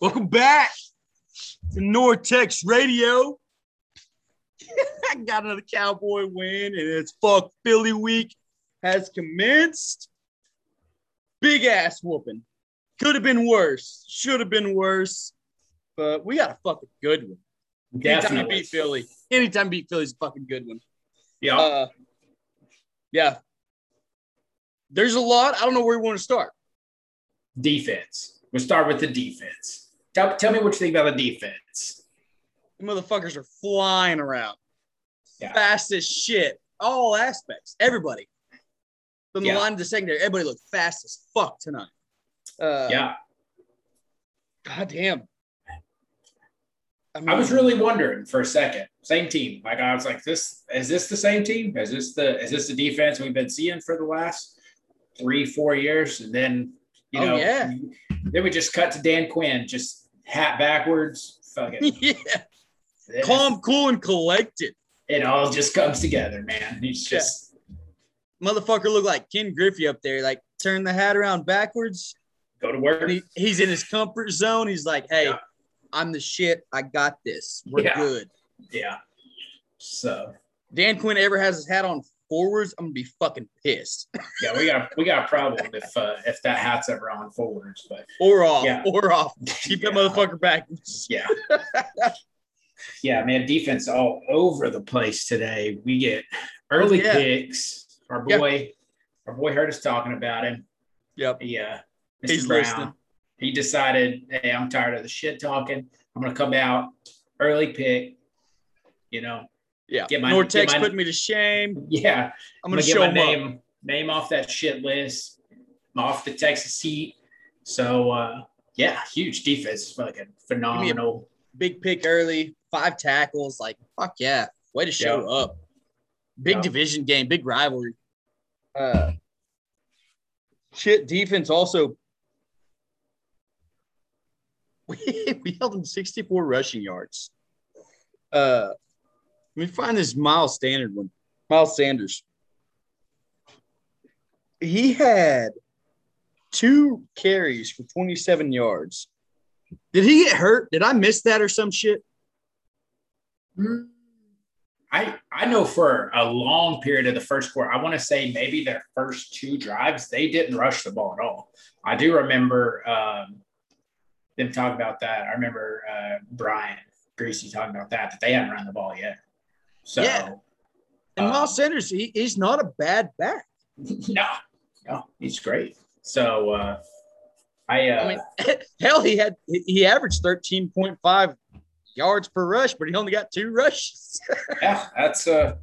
Welcome back to Nortex Radio. I got another Cowboy win, and it's fuck Philly week has commenced. Big ass whooping. Could have been worse. Should have been worse. But we got a fucking good one. Anytime you beat Philly, anytime you beat Philly's a fucking good one. Yeah. Uh, yeah. There's a lot. I don't know where we want to start. defense. We'll start with the defense. Tell, tell me what you think about the defense. The motherfuckers are flying around. Yeah. Fast as shit. All aspects. Everybody. From the Yeah. line to the secondary, everybody looked fast as fuck tonight. Uh, Yeah. God damn. I, mean, I was really wondering for a second. Same team. Like I was like, this is this the same team? Is this the is this the defense we've been seeing for the last three, four years? And then you Oh, know, yeah. then we just cut to Dan Quinn, just hat backwards. Fucking yeah. Calm, cool, and collected. It all just comes together, man. He's just Motherfucker look like Ken Griffey up there. Like, turn the hat around backwards. go to work. He, he's in his comfort zone. He's like, hey, Yeah. I'm the shit. I got this. We're Yeah. good. Yeah. So Dan Quinn ever has his hat on forwards, I'm gonna be fucking pissed. yeah, we got we got a problem if uh, if that hat's ever on forwards, but or off. Yeah. Or off. Keep that motherfucker back. Yeah. yeah, man, defense all over the place today. We get early yeah. picks. Our Yeah. boy, our boy heard us talking about him. Yep. Yeah. Mr. He's Brown. listening. He decided, hey, I'm tired of the shit talking. I'm gonna come out early pick. You know, Yeah. Get my- Nortex get my- put me to shame. yeah. I'm gonna gonna, show my up. name name off that shit list. I'm off the Texas heat. So uh yeah, huge defense, fucking phenomenal. Big pick early, five tackles. Like, fuck yeah. Way to show Yeah. up. Big Yeah. division game, big rivalry. Uh shit, defense also. We, we held him 64 rushing yards. Uh let me find this Miles Standard one. Miles Sanders. He had two carries for 27 yards. Did he get hurt? Did I miss that or some shit? I I know for a long period of the first quarter, I want to say maybe their first two drives, they didn't rush the ball at all. I do remember um, them talking about that. I remember uh, Brian Griese talking about that, that they hadn't run the ball yet. So Yeah. And uh, Miles Sanders, he, he's not a bad back. no, no, he's great. So uh, I, uh, I mean, hell, he had he averaged 13.5 yards per rush, but he only got two rushes. yeah, that's a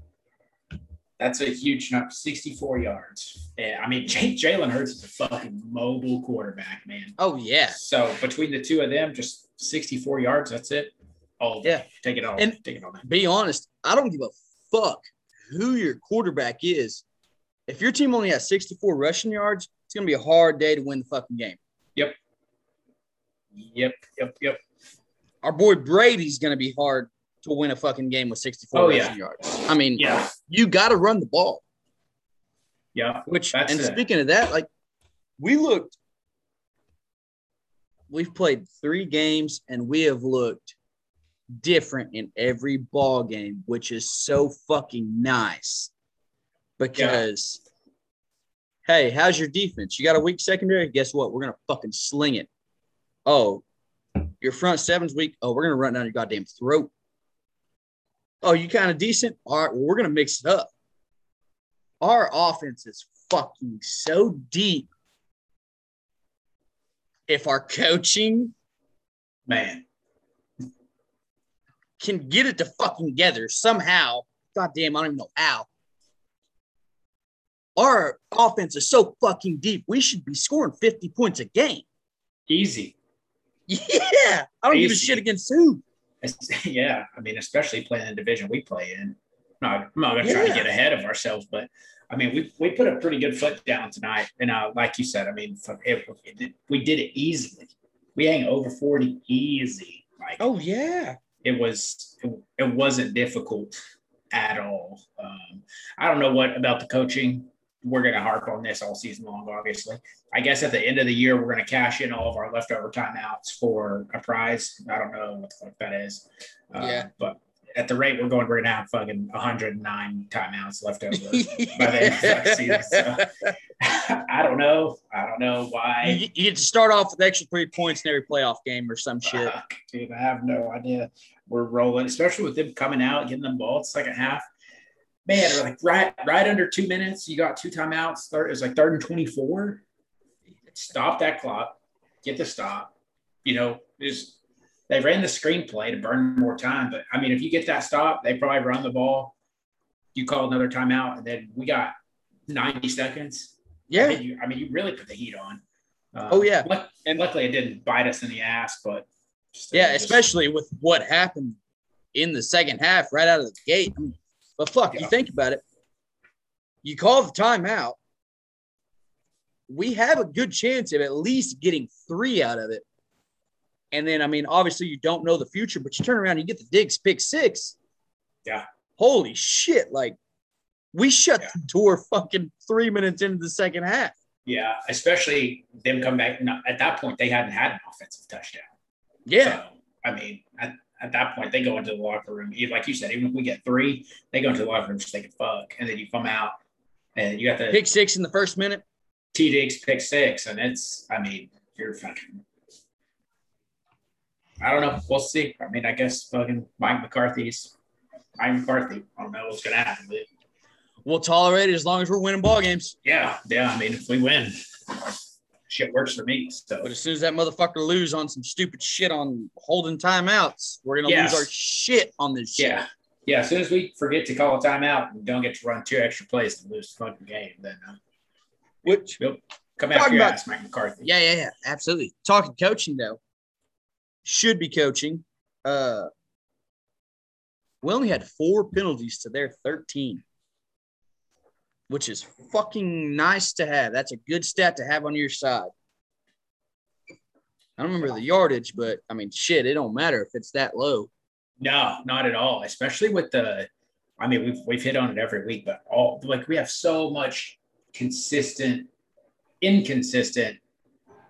that's a huge number, 64 yards. Yeah, I mean, J- Jalen Hurts is a fucking mobile quarterback, man. Oh yeah. So between the two of them, just 64 yards, that's it. All day. Yeah. take it all. And- take it all. day. Be honest, I don't give a fuck who your quarterback is. If your team only has 64 rushing yards, it's gonna be a hard day to win the fucking game. Yep, yep, yep. Yep. Our boy Brady's gonna be hard to win a fucking game with 64 Oh, rushing yeah. yards. I mean, Yeah, you got to run the ball. yeah. Which and it. speaking of that, like we looked, we've played three games and we have looked different in every ball game, which is so fucking nice. Because hey, how's your defense? You got a weak secondary? Guess what? We're gonna fucking sling it. Oh, your front seven's weak. Oh, we're gonna run down your goddamn throat. Oh, you kind of decent? All right, well, we're gonna mix it up our offense is fucking so deep. If our coaching Man, can get it to fucking together somehow, goddamn, I don't even know how. Our offense is so fucking deep. We should be scoring 50 points a game. easy. Yeah. I don't give a shit against who. Yeah, I mean, especially playing the division we play in. No, I'm not going to try to get ahead of ourselves, but I mean, we, we put a pretty good foot down tonight. And uh, like you said, I mean, fuck, it, it did- we did it easily. We hang over 40 easy. Like, Oh, yeah. It was it, wasn't difficult at all. Um, I don't know what about the coaching we're going to harp on this all season long, obviously. I guess at the end of the year, we're going to cash in all of our leftover timeouts for a prize. I don't know what the fuck that is. Uh, yeah. But at the rate we're going, we're going to have fucking 109 timeouts left over by the end of the season. So I don't know. I don't know why. You, you, get to start off with extra three points in every playoff game or some shit. Uh, dude, I have no idea. We're rolling, especially with them coming out, getting them ball second half man, like right right under two minutes, you got two timeouts. Third, it was like third and 24. Stop that clock, get the stop. You know, is they ran the screenplay to burn more time. But I mean, if you get that stop, they probably run the ball. You call another timeout, and then we got 90 seconds. Yeah. I mean, you, I mean, you really put the heat on. Uh, oh yeah. And luckily, it didn't bite us in the ass, but yeah, especially with what happened in the second half, right out of the gate. I mean, but fuck, yeah. you think about it. You call the timeout. We have a good chance of at least getting three out of it. And then, I mean, obviously, you don't know the future, but you turn around and you get the Diggs pick six. Yeah. Holy shit. Like, we shut yeah. the door fucking three minutes into the second half. Yeah. Especially them come back. At that point, they hadn't had an offensive touchdown. Yeah. So, I mean, at that point, they go into the locker room. Like you said, even if we get three, they go into the locker room just thinking fuck. And then you come out and you got the pick six in the first minute. T Diggs pick six. And it's, I mean, you're fucking. I don't know. We'll see. I mean, I guess fucking Mike McCarthy's Mike McCarthy. I don't know what's going to happen. But... We'll tolerate it as long as we're winning ball games. Yeah. Yeah. I mean, if we win, shit works for me. So, but as soon as that motherfucker lose on some stupid shit on holding timeouts, we're gonna yes. lose our shit on this shit. Yeah, yeah. As soon as we forget to call a timeout and don't get to run two extra plays to lose the fucking game, then uh, which we'll come after your about, ass, Mike McCarthy. Yeah, yeah, yeah, absolutely. Talking coaching though, should be coaching. Uh, we only had four penalties to their thirteen which is fucking nice to have. That's a good stat to have on your side. I don't remember the yardage, but I mean, shit, it don't matter if it's that low. No, not at all. Especially with the, I mean, we've we've hit on it every week, but all like we have so much consistent, inconsistent,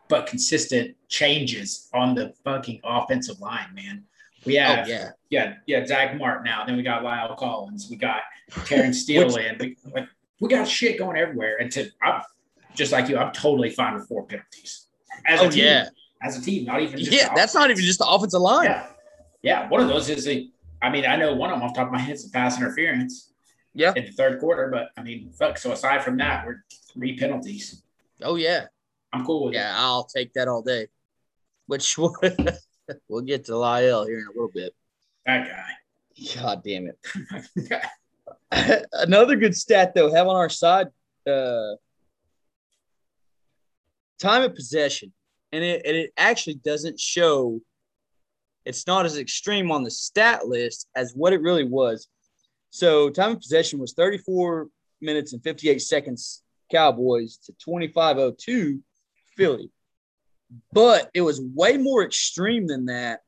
but consistent changes on the fucking offensive line, man. We oh, have, oh, yeah, yeah, yeah, Zack Martin now. Then we got La'el Collins. We got Terence Steele in. We, like, we got shit going everywhere. And to I'm just like you, I'm totally fine with four penalties. As a oh, team, yeah. As a team, not even yeah, that's not even just the offensive line. Yeah. yeah, one of those is a. I mean, I know one of them off the top of my head is a pass interference. Yeah. In the third quarter, but I mean, fuck. So aside from that, we're three penalties. Oh yeah. I'm cool with yeah, it. Yeah, I'll take that all day. Which we'll get to La'el here in a little bit. That guy. God damn it. Another good stat though, have on our side, uh, time of possession, and it and it actually doesn't show. It's not as extreme on the stat list as what it really was. So time of possession was 34 minutes and 58 seconds Cowboys to 2502 Philly. But it was way more extreme than that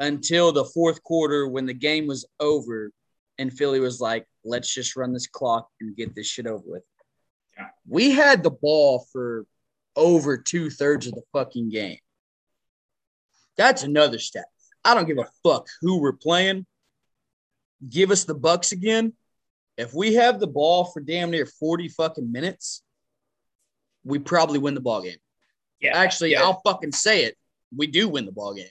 until the fourth quarter when the game was over and Philly was like, let's just run this clock and get this shit over with. Yeah. We had the ball for over two thirds of the fucking game. That's another stat. I don't give a fuck who we're playing. Give us the Bucks again. If we have the ball for damn near 40 fucking minutes, we probably win the ball game. Yeah. Actually, yeah. I'll fucking say it. We do win the ball game.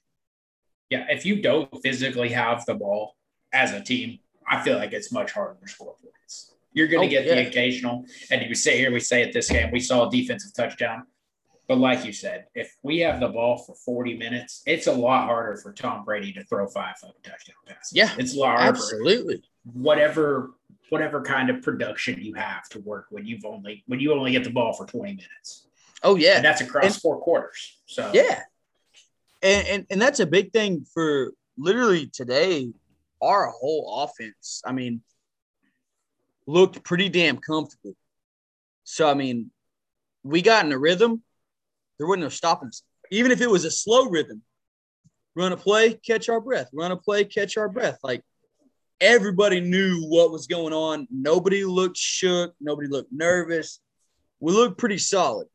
Yeah. If you don't physically have the ball as a team, I feel like it's much harder to score points. You're going to oh, get yeah. the occasional, and you say here, we say at this game, we saw a defensive touchdown. But like you said, if we have the ball for 40 minutes, it's a lot harder for Tom Brady to throw five fucking touchdown passes. Yeah, it's a lot harder. Absolutely. Whatever, whatever kind of production you have to work when you've only when you only get the ball for 20 minutes. Oh yeah, and that's across and, four quarters. So yeah, and, and and that's a big thing for literally today our whole offense, I mean, looked pretty damn comfortable. So, I mean, we got in a rhythm. There wasn't no stopping us. Even if it was a slow rhythm, run a play, catch our breath, run a play, catch our breath. Like everybody knew what was going on. Nobody looked shook. Nobody looked nervous. We looked pretty solid.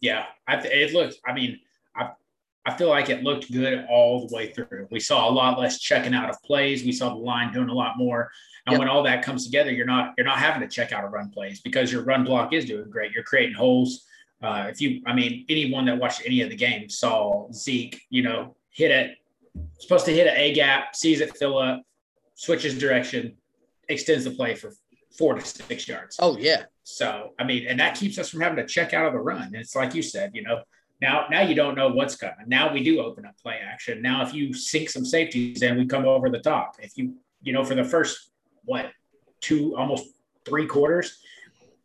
Yeah, I th- it looked. I mean, I feel like it looked good all the way through. We saw a lot less checking out of plays. We saw the line doing a lot more. And yep. when all that comes together, you're not you're not having to check out of run plays because your run block is doing great. You're creating holes. Uh, if you, I mean, anyone that watched any of the games saw Zeke, you know, hit it, supposed to hit an A gap, sees it fill up, switches direction, extends the play for four to six yards. Oh yeah. So I mean, and that keeps us from having to check out of the run. And it's like you said, you know, now now you don't know what's coming. Now we do open up play action. Now if you sink some safeties in, we come over the top. If you you know for the first what two almost three quarters,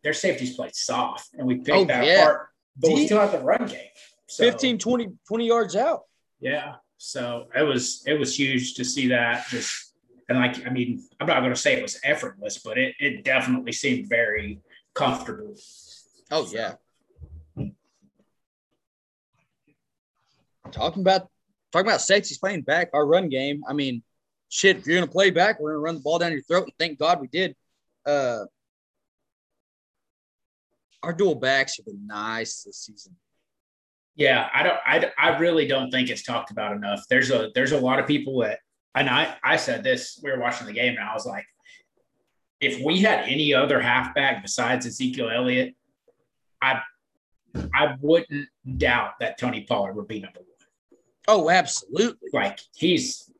their safeties played soft, and we picked oh, that yeah. apart. But Deep. we still have the run game. So, 15, 20, 20 yards out. Yeah. So it was it was huge to see that just and like, I mean, I'm not going to say it was effortless, but it, it definitely seemed very comfortable. Oh, yeah. Talking about talking about safeties playing back, our run game. I mean, shit, if you're gonna play back, we're gonna run the ball down your throat. And thank God we did. Uh our dual backs have been nice this season. Yeah, I don't I, I really don't think it's talked about enough. There's a there's a lot of people that and I, I said this, we were watching the game and I was like, if we had any other halfback besides Ezekiel Elliott, I I wouldn't doubt that Tony Pollard would be number. Oh, absolutely. Like he's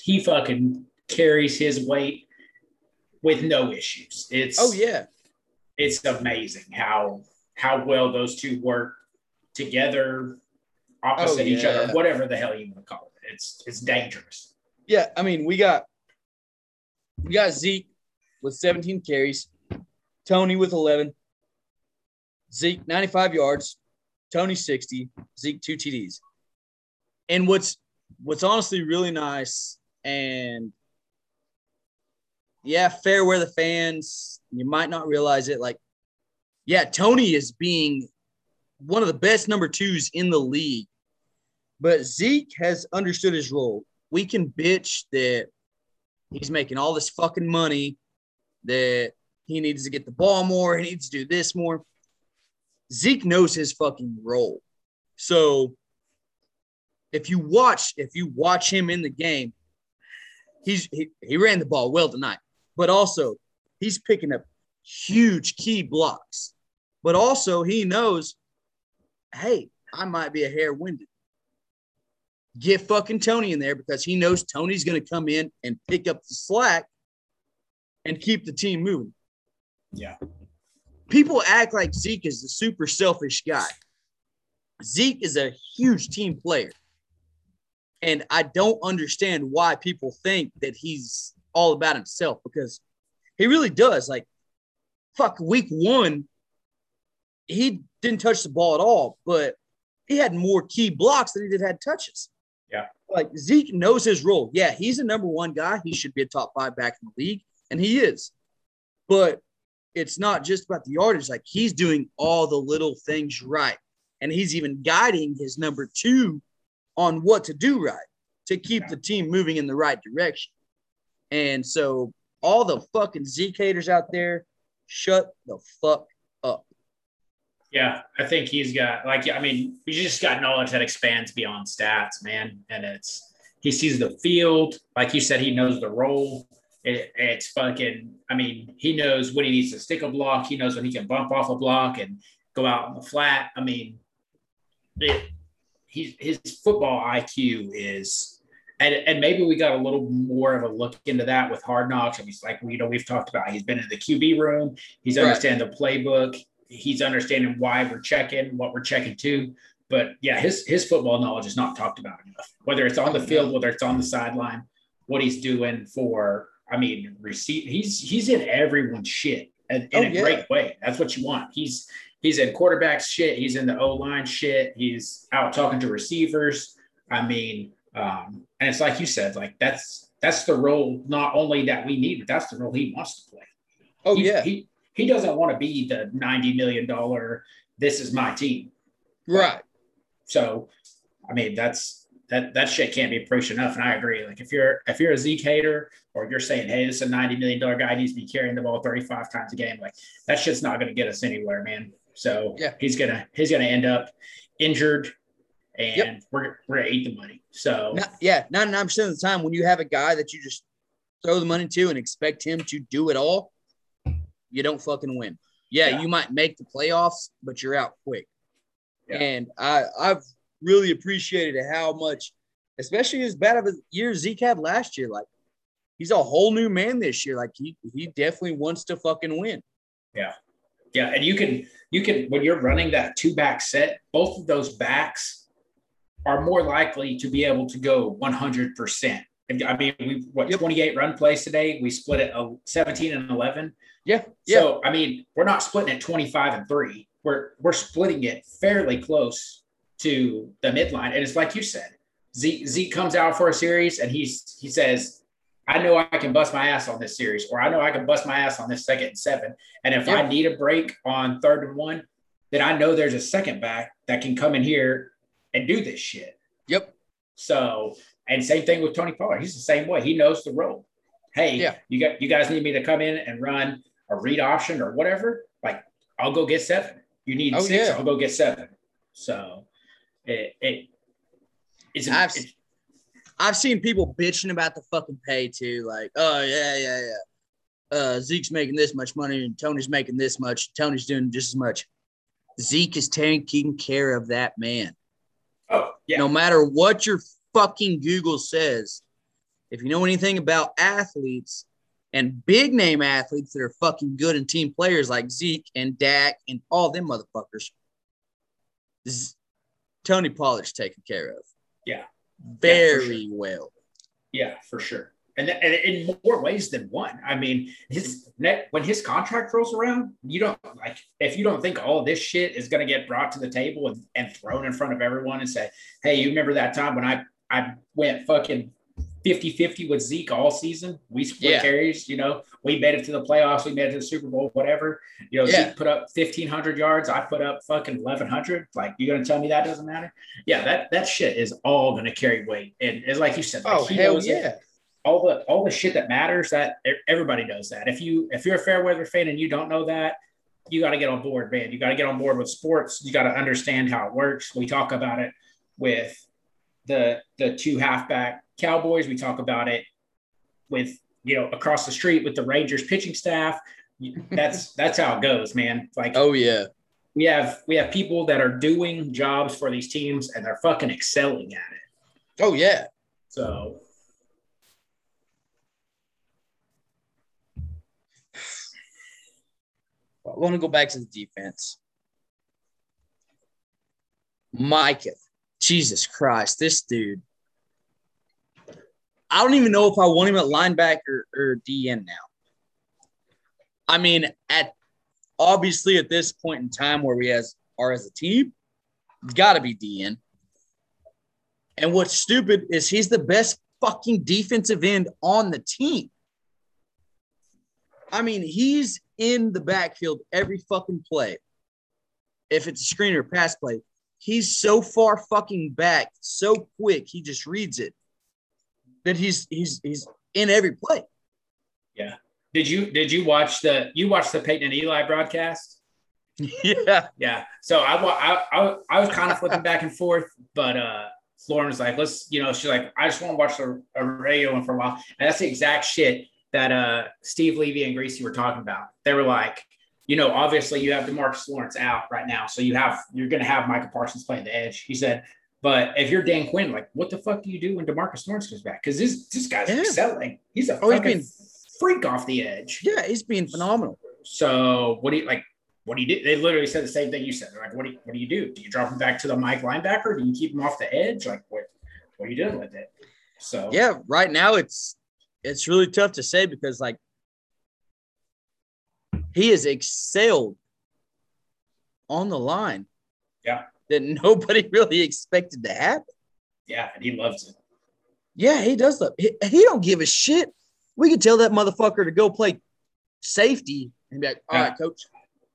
he fucking carries his weight with no issues. It's oh yeah. It's amazing how how well those two work together, opposite oh, yeah. each other, whatever the hell you want to call it. It's it's dangerous yeah, I mean, we got we got Zeke with 17 carries, Tony with 11, Zeke 95 yards, Tony 60, Zeke two TDs. And what's what's honestly really nice and yeah, fair where the fans you might not realize it like yeah, Tony is being one of the best number 2s in the league. But Zeke has understood his role we can bitch that he's making all this fucking money, that he needs to get the ball more, he needs to do this more. Zeke knows his fucking role. So if you watch, if you watch him in the game, he's he, he ran the ball well tonight, but also he's picking up huge key blocks. But also he knows, hey, I might be a hair winded get fucking Tony in there because he knows Tony's going to come in and pick up the slack and keep the team moving. Yeah. People act like Zeke is the super selfish guy. Zeke is a huge team player. And I don't understand why people think that he's all about himself because he really does. Like, fuck, week one, he didn't touch the ball at all, but he had more key blocks than he did had touches. Yeah. Like Zeke knows his role. Yeah, he's a number one guy. He should be a top five back in the league, and he is. But it's not just about the yardage. Like he's doing all the little things right. And he's even guiding his number two on what to do right to keep the team moving in the right direction. And so all the fucking Zeke haters out there, shut the fuck up. Yeah, I think he's got like I mean, he's just got knowledge that expands beyond stats, man. And it's he sees the field, like you said, he knows the role. It, it's fucking. I mean, he knows when he needs to stick a block. He knows when he can bump off a block and go out on the flat. I mean, it, he, his football IQ is, and, and maybe we got a little more of a look into that with Hard Knocks. And he's like, you know, we've talked about. He's been in the QB room. He's right. understand the playbook he's understanding why we're checking, what we're checking to. But yeah, his his football knowledge is not talked about enough. Whether it's on the field, whether it's on the sideline, what he's doing for, I mean, receipt. He's he's in everyone's shit in, in oh, a yeah. great way. That's what you want. He's he's in quarterback shit. He's in the O line shit. He's out talking to receivers. I mean, um, and it's like you said, like that's that's the role not only that we need, but that's the role he wants to play. Oh he, yeah, he he doesn't want to be the $90 million, this is my team. Right. So, I mean, that's, that that shit can't be preached enough. And I agree. Like if you're if you're a Zeke hater or you're saying, hey, this is a ninety million dollar guy needs to be carrying the ball thirty five times a game, like that shit's not going to get us anywhere, man. So Yeah. he's gonna he's gonna end up injured, and Yep. we're we're gonna eat the money. So Not, yeah, 99% of the time when you have a guy that you just throw the money to and expect him to do it all, you don't fucking win. Yeah, Yeah. you might make the playoffs, but you're out quick. Yeah. And I, I've really appreciated how much, especially as bad of a year Zeke had last year. Like, he's a whole new man this year. Like, he, he definitely wants to fucking win. Yeah, and you can you can when you're running that two back set, both of those backs are more likely to be able to go 100. percent I mean, we what Yep. 28 run plays today. We split it uh, 17 and 11. Yeah. Yeah. So I mean, we're not splitting it 25 and three. We're we're splitting it fairly close to the midline. And it's like you said, Zeke, Zeke comes out for a series and he's he says, I know I can bust my ass on this series, or I know I can bust my ass on this second and seven. And if I need a break on third and one, then I know there's a second back that can come in here and do this shit. Yep. So, and same thing with Tony Pollard. He's the same way. He knows the role. Hey, Yeah. you got you guys need me to come in and run a read option or whatever. Like, I'll go get seven. You need Oh, six, yeah. I'll go get seven. So, it it it's, I've- it's I've seen people bitching about the fucking pay too. Like, oh yeah, yeah, yeah. Uh, Zeke's making this much money and Tony's making this much. Tony's doing just as much. Zeke is taking care of that man. oh yeah. No matter what your fucking Google says, if you know anything about athletes and big name athletes that are fucking good and team players like Zeke and Dak and all them motherfuckers, Z- Tony Pollard's taken care of. Yeah. Very well. Yeah, for sure. And, and in more ways than one. I mean, his mm-hmm. net when his contract rolls around, you don't like if you don't think all this shit is going to get brought to the table and, and thrown in front of everyone and say, hey, you remember that time when I I went fucking 50-50 with Zeke all season? We split Yeah. carries, you know, we made it to the playoffs, we made it to the Super Bowl, whatever. You know, Yeah. Zeke put up 1500 yards, I put up fucking 1100. Like, you're gonna tell me that doesn't matter? Yeah, that that shit is all gonna carry weight. And it's like you said, like, Oh hell knows it yeah. all the all the shit that matters that everybody knows that if you if you're a fair weather fan and you don't know that you got to get on board man you got to get on board with sports you got to understand how it works we talk about it with the the two halfback cowboys we talk about it with you know across the street with the rangers pitching staff that's that's how it goes man like Oh yeah. we have we have people that are doing jobs for these teams and they're fucking excelling at it Oh yeah. so I want to go back to the defense. Micah, Jesus Christ, this dude. I don't even know if I want him at linebacker or DN now. I mean, at obviously at this point in time where we as are as a team, got to be DN. And what's stupid is he's the best fucking defensive end on the team. I mean, he's in the backfield every fucking play. If it's a screen or pass play, he's so far fucking back, so quick, he just reads it. That he's he's he's in every play. Yeah. Did you did you watch the you watched the Peyton and Eli broadcast? yeah. Yeah. So I I I, I was kind of flipping back and forth, but uh Lauren was like, let's you know, she's like, I just want to watch a, a radio one for a while, and that's the exact shit that uh Steve Levy and Griese were talking about. They were like, you know, obviously you have Demarcus Lawrence out right now, so you have you're going to have Michael Parsons playing the edge. He said. But if you're Dan Quinn, like, what the fuck do you do when Demarcus Lawrence comes back? Because this this guy's Yeah. excelling. He's a Oh, he's fucking been- freak off the edge. Yeah, he's being phenomenal. So what do you like? What do you do? They literally said the same thing you said. They're like, what do you, what do you do? Do you drop him back to the Mike linebacker? Do you keep him off the edge? Like what? What are you doing with it? So Yeah, right now it's it's really tough to say because like he has excelled on the line. Yeah. That nobody really expected to happen. yeah, and he loves it. Yeah, he does love. He, he don't give a shit. We could tell that motherfucker to go play safety and be like, "All Yeah. right, coach,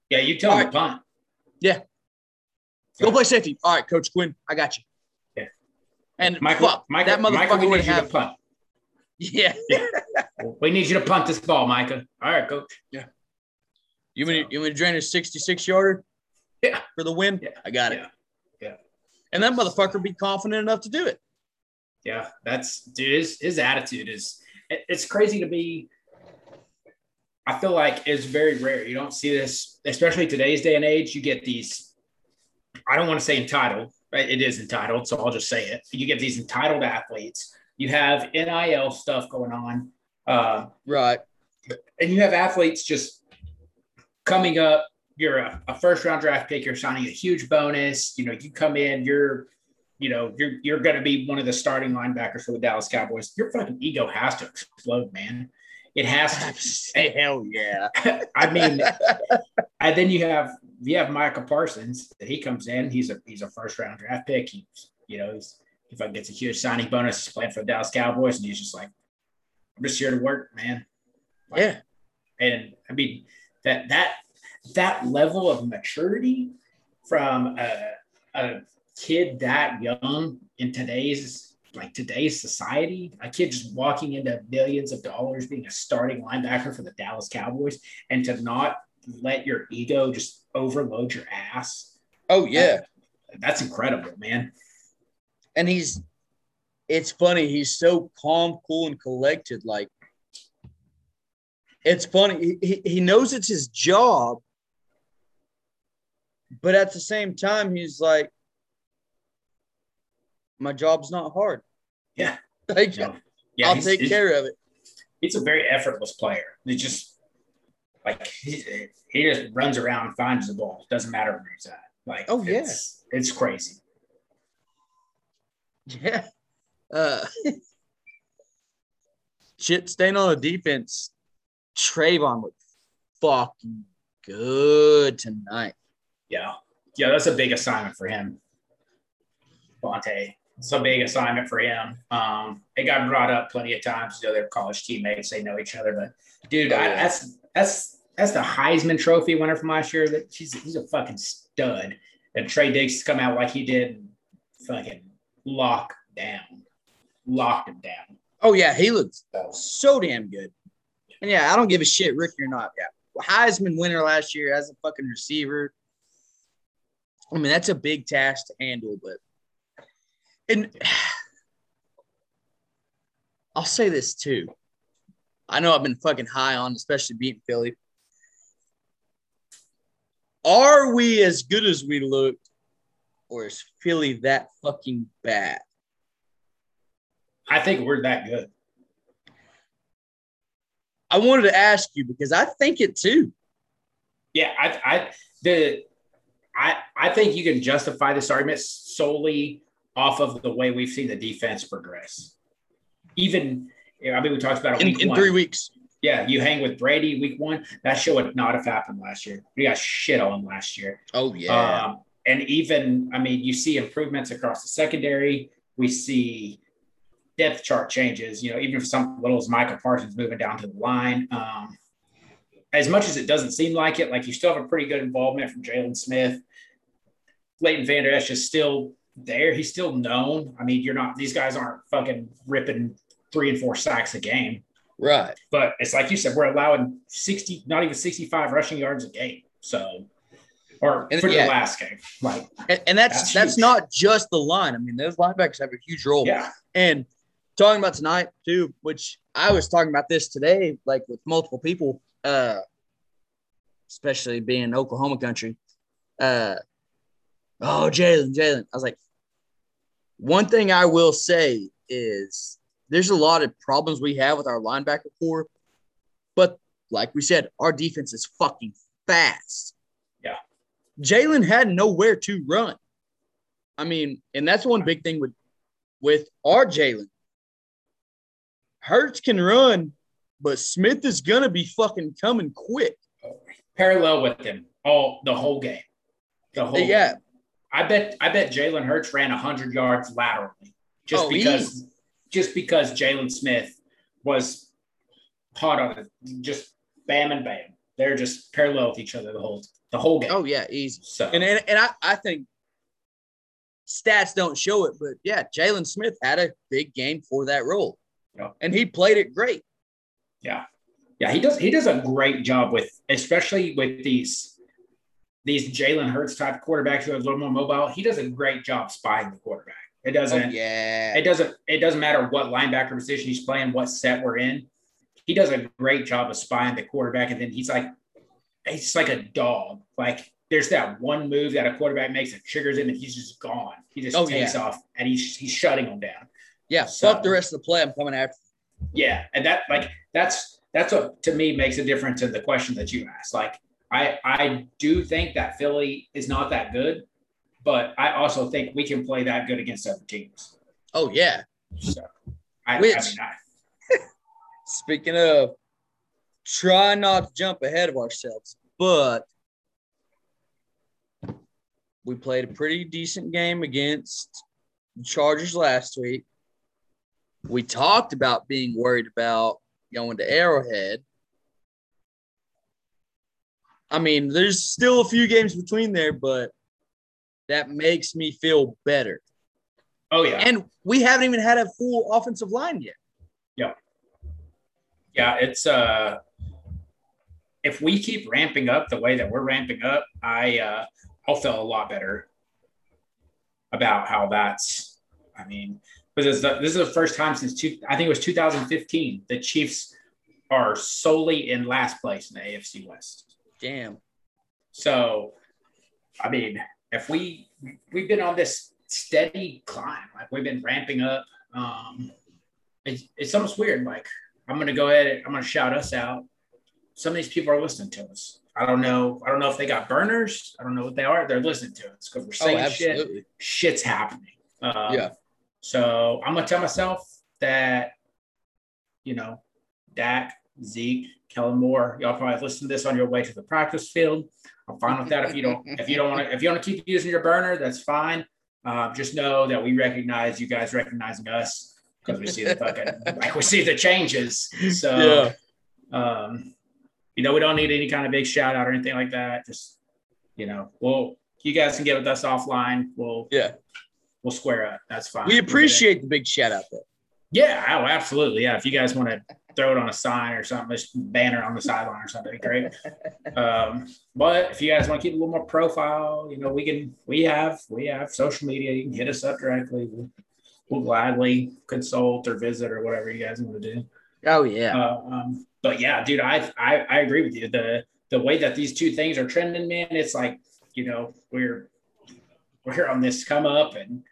Yeah, you tell All him right. to punt. Yeah. Go play safety." All right, Coach Quinn, I got you. Yeah. And Michael, fuck, Michael, that motherfucker Michael, we would need you to have. punt. Yeah. We need you to punt this ball, Micah. All right, coach. You mean So- you mean to drain a 66 yarder? Yeah. For the win? Yeah. I got it. Yeah. Yeah. And that motherfucker be confident enough to do it. Yeah, that's dude. His, his attitude is it- it's crazy to be. I feel like it's very rare. You don't see this, especially today's day and age. You get these. I don't want to say entitled, right? It is entitled, so I'll just say it. You get these entitled athletes. You have NIL stuff going on, uh, Right. and you have athletes just coming up. You're a, a first round draft pick. You're signing a huge bonus. You know, you come in. You're you know, you're you're going to be one of the starting linebackers for the Dallas Cowboys. Your fucking ego has to explode, man. It has to. Say Hell yeah. I mean, and then you have you have Micah Parsons that he comes in. He's a he's a first round draft pick. He, you know, he's if I gets a huge signing bonus, he's playing for the Dallas Cowboys, and he's just like, I'm just here to work, man. Like, yeah. and I mean that that that level of maturity from a, a kid that young in today's like today's society, a kid just walking into millions of dollars being a starting linebacker for the Dallas Cowboys, and to not let your ego just overload your ass. Oh yeah. That's incredible, man. And he's it's funny, he's so calm, cool, and collected. Like it's funny. He, he knows it's his job, but at the same time, he's like, my job's not hard. Yeah. Like, You? Yeah, I'll take care of it. he's a very effortless player. He just like he, he just runs around and finds the ball. Doesn't matter where he's at. Like Oh, yeah. it's, it's crazy. Yeah. Uh, shit, staying on the defense. Trevon looked fucking good tonight. Yeah, yeah, that's a big assignment for him. Bonte, it's a big assignment for him. Um, it got brought up plenty of times. You know, they're college teammates; they know each other. But dude, Oh, I, that's that's that's the Heisman Trophy winner from last year. That he's he's a fucking stud. And Trey Diggs come out like he did, and fucking lock down, locked him down. Oh yeah, he looked So, so damn good. And yeah, I don't give a shit, Ricky or not. Yeah, Heisman winner last year as a fucking receiver. I mean, that's a big task to handle, but and I'll say this too. I know I've been fucking high on, especially beating Philly. Are we as good as we looked, or is Philly that fucking bad? I think we're that good. I wanted to ask you because I think it too. Yeah, I, I, the, I, I think you can justify this argument solely off of the way we've seen the defense progress. Even, I mean, we talked about it In, week in three weeks. Yeah, you hang with Brady week one. That show would not have happened last year. We got shit on last year. Oh yeah. Um, and even, I mean, you see improvements across the secondary. We see depth chart changes, you know, even if some little as Michael Parsons moving down to the line. Um, as much as it doesn't seem like it, like you still have a pretty good involvement from Jaylon Smith. Leighton Vander Esch is still there. He's still known. I mean, you're not, these guys aren't fucking ripping three and four sacks a game. right. But it's like you said, we're allowing 60, not even 65 rushing yards a game. So, or And- for yeah. the last game. Like, And, and that's That's that's, not just the line. I mean, those linebackers have a huge role. yeah. And talking about tonight too, which I was talking about this today, like with multiple people, uh, especially being Oklahoma country. Uh, oh, Jalen, Jalen. I was like, one thing I will say is there's a lot of problems we have with our linebacker corps, but like we said, our defense is fucking fast. Yeah. Jalen had nowhere to run. I mean, and that's one big thing with with our Jalen. Hurts can run, but Smith is gonna be fucking coming quick. Parallel with him all the whole game. The whole yeah, game. I bet I bet Jalen Hurts ran hundred yards laterally just Oh, because just because Jaylon Smith was hot on it. Just bam and bam. They're just parallel with each other the whole the whole game. oh yeah, easy. So And and, and I, I think stats don't show it, but yeah, Jaylon Smith had a big game for that role. Yeah. And he played it great. Yeah. Yeah, he does he does a great job with especially with these these Jalen Hurts type quarterbacks who are a little more mobile. He does a great job spying the quarterback. It doesn't Oh, yeah. it doesn't it doesn't matter what linebacker position he's playing, what set we're in. He does a great job of spying the quarterback, and then he's like he's like a dog. Like there's that one move that a quarterback makes that triggers him, and he's just gone. He just Oh, takes yeah. off, and he's he's shutting them down. Yeah. So- fuck the rest of the play. I'm coming after. Yeah, and that like that's that's what to me makes a difference in the question that you asked. Like I I do think that Philly is not that good, but I also think we can play that good against other teams. Oh yeah. So I, I Which- mean, I, Speaking of, try not to jump ahead of ourselves, but we played a pretty decent game against the Chargers last week. We talked about being worried about going to Arrowhead. I mean, there's still a few games between there, but that makes me feel better. oh yeah, And we haven't even had a full offensive line yet. yeah, Yeah, it's uh if we keep ramping up the way that we're ramping up, I uh I'll feel a lot better about how that's I mean, because this is the first time since two, I think it was 2015 the Chiefs are solely in last place in the AFC West. Damn. So, I mean, if we we've been on this steady climb, like we've been ramping up, um, it's, it's almost weird. Like I'm gonna go ahead, I'm gonna shout us out. Some of these people are listening to us. I don't know. I don't know if they got burners. I don't know what they are. They're listening to us because we're Oh, saying shit. Shit's happening. Um, Yeah. So I'm gonna tell myself that, you know, Dak, Zeke, Kellen Moore, y'all probably listen to this on your way to the practice field. I'm fine with that. If you don't, if you don't want to, if you want to keep using your burner, that's fine. Uh, just know that we recognize you guys recognizing us because we see the fucking like we see the changes. So, um, you know, we don't need any kind of big shout out or anything like that. Just, you know, we'll you guys can get with us offline. We'll Yeah. We'll square up. That's fine. We appreciate the big shout out though. Yeah, oh, absolutely. Yeah, if you guys want to throw it on a sign or something, just banner on the sideline or something, great. Um, but if you guys want to keep a little more profile, you know, we can. We have we have social media. You can hit us up directly. We'll, we'll gladly consult or visit or whatever you guys want to do. Oh yeah. Uh, um, but yeah, dude, I, I I agree with you. The the way that these two things are trending, man, it's like you know we're we're on this come up and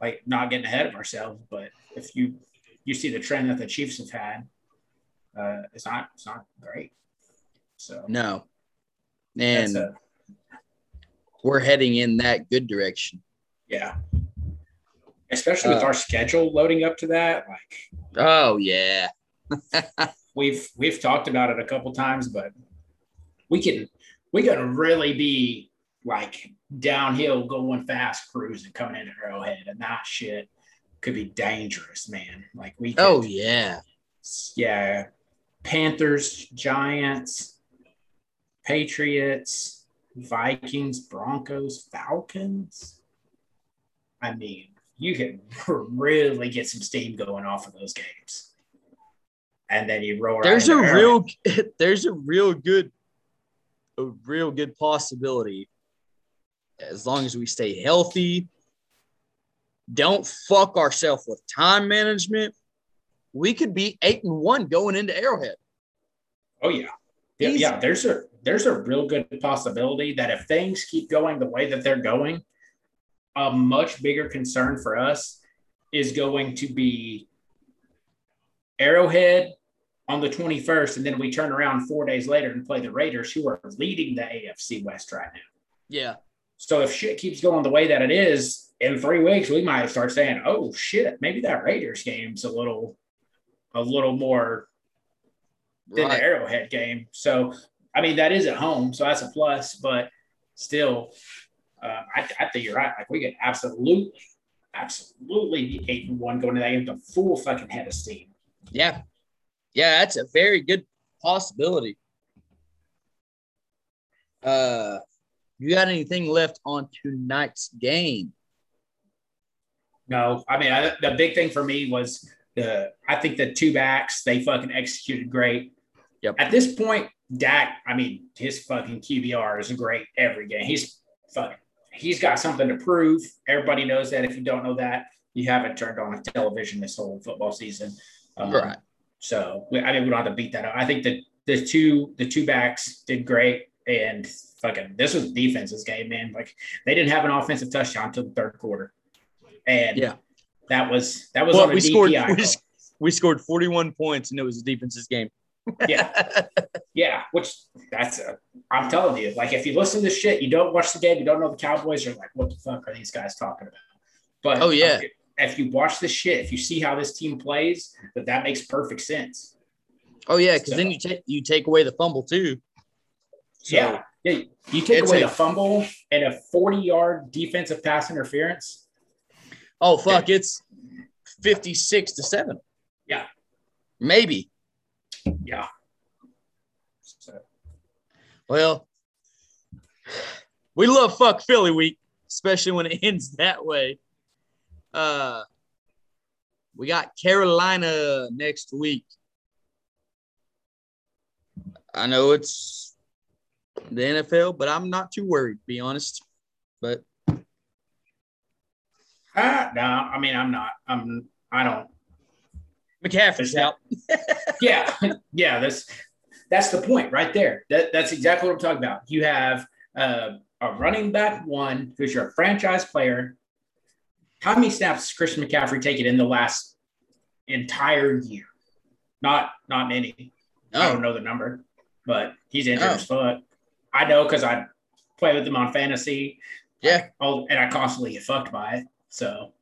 like not getting ahead of ourselves. But if you you see the trend that the Chiefs have had, uh, it's not it's not great. So no. And a, we're heading in that good direction. yeah. Especially with Uh, our schedule loading up to that, like Oh yeah. we've we've talked about it a couple times, but we can we can really be like downhill going fast cruising coming into Arrowhead, and that shit could be dangerous, man. Like we could, Oh yeah. yeah, Panthers, Giants, Patriots, Vikings, Broncos, Falcons. I mean, you can really get some steam going off of those games. And then you roll. There's a Arrowhead. real there's a real good a real good possibility as long as we stay healthy, don't fuck ourselves with time management. We could be eight and one going into Arrowhead. Oh yeah. Yeah, Easy. yeah. There's a there's a real good possibility that if things keep going the way that they're going, a much bigger concern for us is going to be Arrowhead on the 21st, and then we turn around four days later and play the Raiders, who are leading the AFC West right now. Yeah. So if shit keeps going the way that it is, in three weeks we might start saying, "Oh shit, maybe that Raiders game's a little, a little more than the Arrowhead game. So, I mean, that is at home, so that's a plus. But still, uh, I, I think you're right. Like we could absolutely, absolutely be eight and one going to that game with a full fucking head of steam. Yeah. Yeah, that's a very good possibility. Uh you got anything left on tonight's game? No, I mean I, the big thing for me was the I think the two backs they fucking executed great. Yep. At this point, Dak, I mean, his fucking QBR is great every game. He's fucking he's got something to prove. Everybody knows that. If you don't know that, you haven't turned on a television this whole football season. Um, right. So I mean, we don't have to beat that up. I think that the two the two backs did great, and fucking this was defense's game, man. Like they didn't have an offensive touchdown until the third quarter, and yeah, that was that was well, on a we DPI scored we, we, scored 41 points, and it was the defense's game. yeah, yeah. Which that's a. I'm telling you, like if you listen to this shit, you don't watch the game, you don't know the Cowboys, you're like, what the fuck are these guys talking about? But oh yeah, if you watch this shit, if you see how this team plays, that that makes perfect sense. Oh yeah, because so, then you take you take away the fumble too. So, yeah, yeah. You take away a, the fumble and a 40 yard defensive pass interference. Oh fuck! It's 56 to seven. Yeah, maybe. Yeah. So. Well, we love fuck Philly week, especially when it ends that way. Uh, we got Carolina next week. I know it's the NFL, but I'm not too worried, be honest. But uh, no, I mean I'm not. I'm I don't McCaffrey's out. yeah, yeah, that's that's the point right there. That that's exactly what I'm talking about. You have uh, a running back one who's your franchise player. How many snaps has Christian McCaffrey taken in the last entire year? Not not many. No. I don't know the number but he's injured his foot. I know because I play with them on fantasy. Yeah. Oh, and I constantly get fucked by it. So,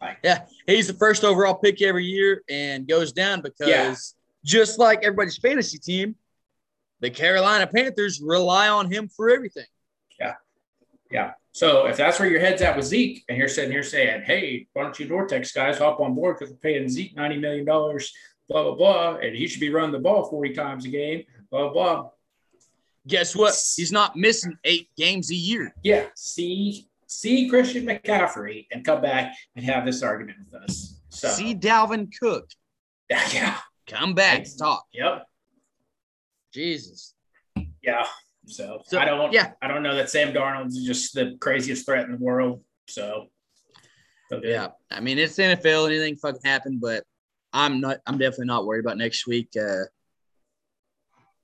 like, yeah, he's the first overall pick every year and goes down because yeah. just like everybody's fantasy team, the Carolina Panthers rely on him for everything. Yeah. Yeah. So if that's where your head's at with Zeke, and you're sitting here saying, "Hey, why don't you Vortex guys hop on board because we're paying Zeke ninety million dollars, blah blah blah, and he should be running the ball forty times a game," blah, blah. Guess what? He's not missing eight games a year. Yeah. See, see Christian McCaffrey and come back and have this argument with us. So see Dalvin Cook. Yeah. Come back talk. Yep. Jesus. Yeah. So, so, I don't yeah. I don't know that Sam Darnold's just the craziest threat in the world. So okay. yeah. I mean it's NFL, anything fucking happen, but I'm not I'm definitely not worried about next week. Uh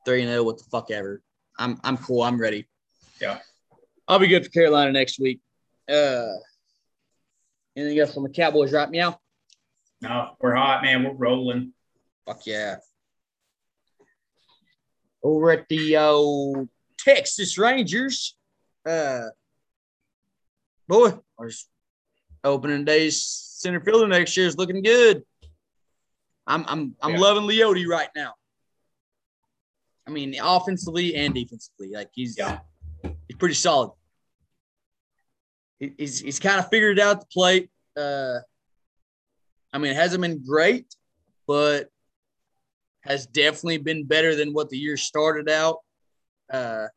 3 0, what the fuck ever. I'm I'm cool. I'm ready. Yeah. I'll be good for Carolina next week. Uh anything else from the Cowboys right meow? No, we're hot, man. We're rolling. Fuck yeah. Over at the uh, Texas Rangers, uh boy, our opening day's center fielder next year is looking good. I'm I'm I'm yeah. loving Leody right now. I mean, offensively and defensively, like he's yeah. he's pretty solid. He's he's kind of figured out the plate. Uh, I mean, it hasn't been great, but has definitely been better than what the year started out. Uh,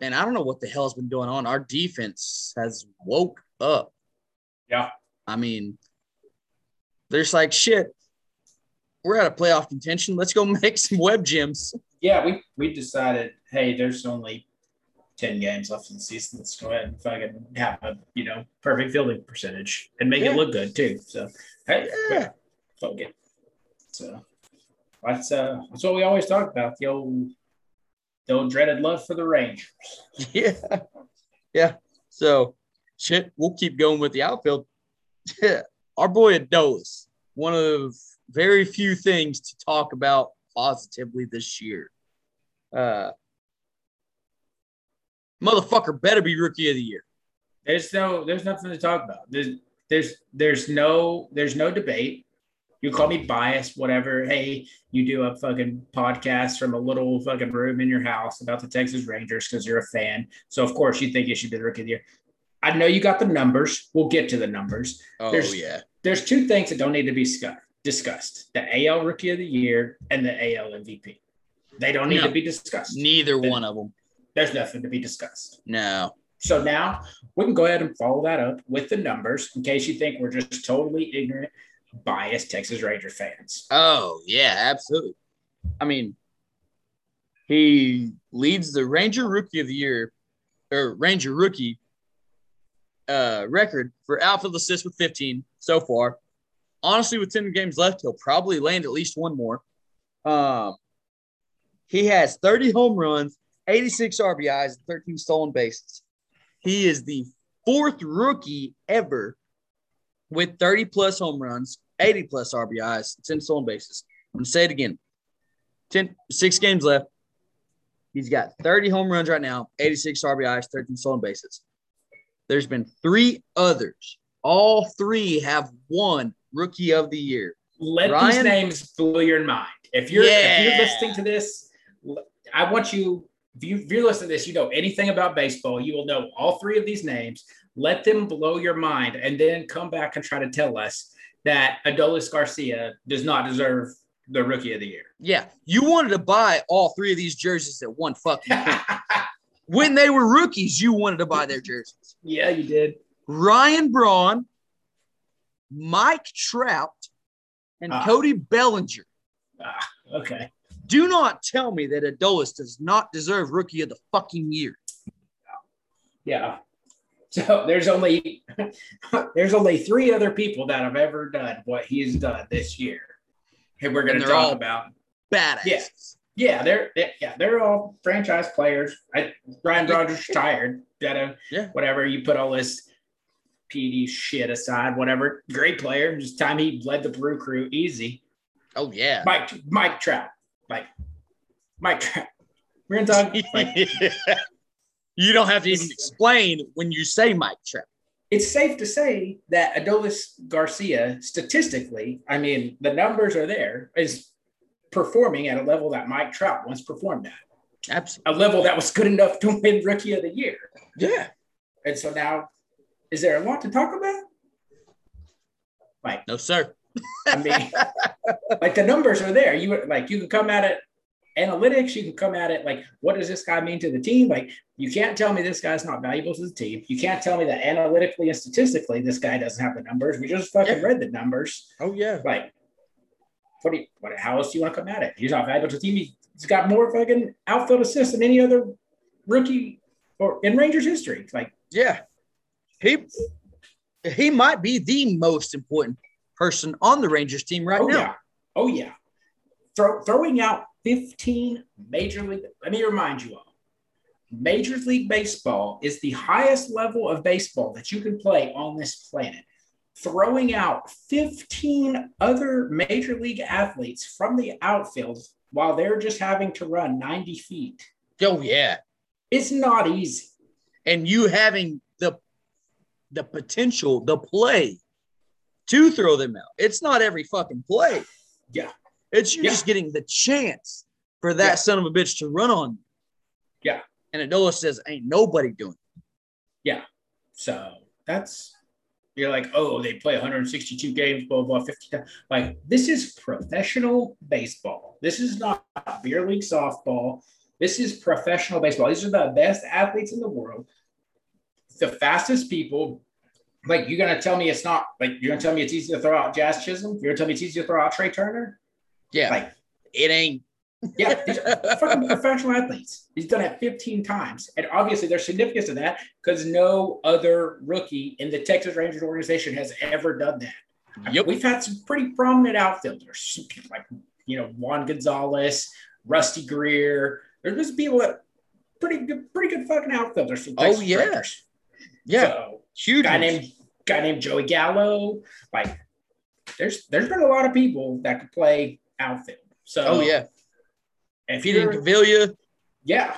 and I don't know what the hell's been going on. Our defense has woke up. Yeah. I mean, there's like shit we're out of playoff contention. Let's go make some web gems. Yeah, we we decided, hey, there's only ten games left in the season. Let's go ahead and fucking have a you know perfect fielding percentage and make yeah. it look good too. So hey, yeah. fuck it. So that's uh that's what we always talk about the old the old dreaded love for the Rangers. Yeah, yeah. So shit, we'll keep going with the outfield. Yeah, our boy Adolis, one of very few things to talk about positively this year. Uh, motherfucker better be rookie of the year. There's no, there's nothing to talk about. There's, there's, there's no, there's no debate. You call me biased, whatever. Hey, you do a fucking podcast from a little fucking room in your house about the Texas Rangers because you're a fan. So of course you think you should be the rookie of the year. I know you got the numbers. We'll get to the numbers. Oh there's, yeah. There's two things that don't need to be discussed discussed the AL Rookie of the Year and the AL MVP. They don't need no, to be discussed. Neither one of them. There's nothing to be discussed. No. So now we can go ahead and follow that up with the numbers in case you think we're just totally ignorant, biased Texas Ranger fans. Oh, yeah, absolutely. I mean, he leads the Ranger Rookie of the Year or Ranger Rookie uh, record for outfield assists with 15 so far. Honestly, with 10 games left, he'll probably land at least one more. Um, he has 30 home runs, 86 RBIs, 13 stolen bases. He is the fourth rookie ever with 30 plus home runs, 80 plus RBIs, 10 stolen bases. I'm going to say it again 10, six games left. He's got 30 home runs right now, 86 RBIs, 13 stolen bases. There's been three others. All three have won Rookie of the Year. Let Ryan, these names blow your mind. If you're yeah. if you're listening to this, I want you if, you if you're listening to this, you know anything about baseball, you will know all three of these names. Let them blow your mind, and then come back and try to tell us that Adolis Garcia does not deserve the Rookie of the Year. Yeah, you wanted to buy all three of these jerseys at one fucking when they were rookies, you wanted to buy their jerseys. Yeah, you did. Ryan Braun, Mike Trout, and ah. Cody Bellinger. Ah, okay. Do not tell me that Adolis does not deserve rookie of the fucking year. Yeah. So there's only there's only three other people that have ever done what he's done this year. And we're going to talk about badass. Yeah. Yeah, they're, they're, yeah they're all franchise players. I, Ryan Rogers retired. Gotta yeah. whatever you put all this PD shit aside, whatever. Great player. Just time he led the Brew Crew easy. Oh yeah, Mike Mike Trout, Mike Mike Trout. We're gonna talk. You don't have to even explain when you say Mike Trout. It's safe to say that Adolis Garcia, statistically, I mean, the numbers are there, is performing at a level that Mike Trout once performed at. Absolutely. A level that was good enough to win Rookie of the Year. Yeah. And so now, is there a lot to talk about? Like, no, sir. I mean, like the numbers are there. You like you can come at it analytics. You can come at it like, what does this guy mean to the team? Like, you can't tell me this guy's not valuable to the team. You can't tell me that analytically and statistically this guy doesn't have the numbers. We just fucking yeah. read the numbers. Oh yeah. Like, what do you, what, how else do you want to come at it? He's not valuable to the team. He's got more fucking outfield assists than any other rookie or in Rangers history. Like, yeah, he he might be the most important person on the Rangers team right oh, now. Yeah. Oh yeah, Throw, throwing out 15 major league. Let me remind you all. Major League Baseball is the highest level of baseball that you can play on this planet throwing out 15 other major league athletes from the outfield while they're just having to run 90 feet. Oh, yeah. It's not easy. And you having the potential, the play to throw them out. It's not every fucking play. Yeah. It's you yeah. just getting the chance for that yeah. son of a bitch to run on. Yeah. And Adolis says, ain't nobody doing it. Yeah. So that's you're like, oh, they play 162 games, blah, blah, 50 times. Like, this is professional baseball. This is not beer league softball. This is professional baseball. These are the best athletes in the world, the fastest people. Like, you're going to tell me it's not, like, you're going to tell me it's easy to throw out Jazz Chisholm? You're going to tell me it's easy to throw out Trea Turner? Yeah. Like, it ain't yeah, these are fucking professional athletes. He's done it 15 times. And obviously, there's significance to that because no other rookie in the Texas Rangers organization has ever done that. Yep. We've had some pretty prominent outfielders, like, you know, Juan Gonzalez, Rusty Greer. There's just people that pretty good, pretty good fucking outfielders. oh, yeah. Rangers. Yeah. So, Huge. Guy named, guy named Joey Gallo. Like, there's there's been a lot of people that could play outfield. So, oh, yeah if you didn't Gavilia. Yeah.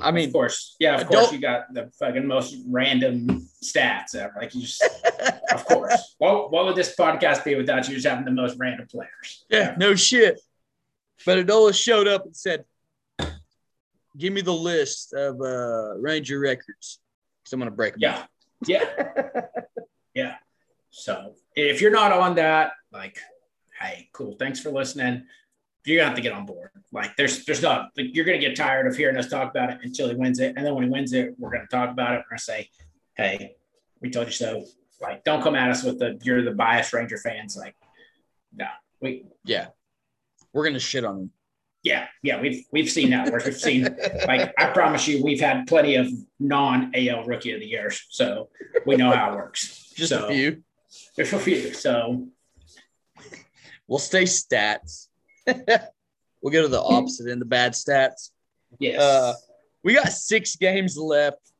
I mean, of course. Yeah, of adult- course. You got the fucking most random stats ever. Like, you just, of course. What, what would this podcast be without you just having the most random players? Yeah, no shit. But Adolis showed up and said, Give me the list of uh, Ranger records. Because I'm going to break them. Yeah. Yeah. yeah. So if you're not on that, like, hey, cool. Thanks for listening you're gonna have to get on board. Like there's there's not like, you're gonna get tired of hearing us talk about it until he wins it, and then when he wins it, we're gonna talk about it. We're gonna say, "Hey, we told you so." Like, don't come at us with the you're the biased Ranger fans. Like, no, we yeah, we're gonna shit on him. Yeah, yeah, we've we've seen that. We've seen like I promise you, we've had plenty of non AL Rookie of the Years, so we know how it works. Just so, a few. There's a few. So we'll stay stats. we'll go to the opposite end, the bad stats. Yes. Uh, we got six games left.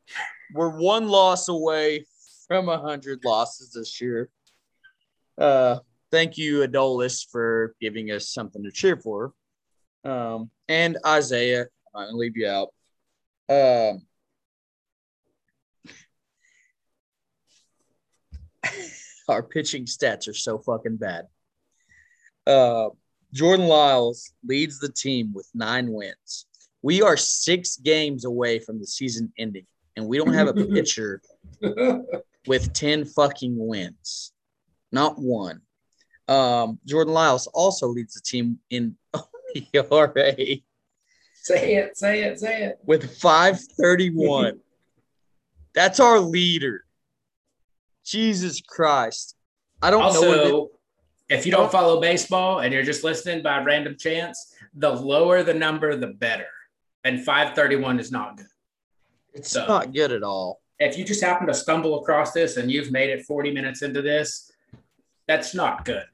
We're one loss away from a hundred losses this year. Uh, thank you, Adolis, for giving us something to cheer for. Um, and Isaiah, I'm gonna leave you out. Um, our pitching stats are so fucking bad. Uh, Jordan Lyles leads the team with nine wins. We are six games away from the season ending, and we don't have a pitcher with 10 fucking wins. Not one. Um, Jordan Lyles also leads the team in ERA. Say it, say it, say it. With 531. That's our leader. Jesus Christ. I don't also, know. if you don't follow baseball and you're just listening by random chance, the lower the number, the better. And 531 is not good. It's so, not good at all. If you just happen to stumble across this and you've made it 40 minutes into this, that's not good.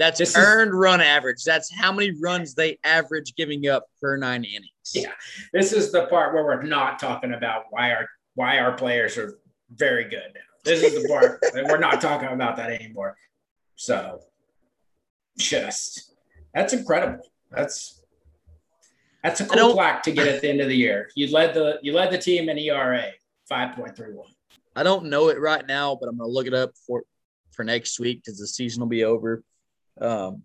That's this earned is, run average. That's how many runs they average giving up per nine innings. Yeah. This is the part where we're not talking about why our why our players are very good. This is the part we're not talking about that anymore. So just that's incredible. That's that's a cool plaque to get at the end of the year. You led the you led the team in ERA, 5.31. I don't know it right now, but I'm gonna look it up for for next week because the season will be over. Um,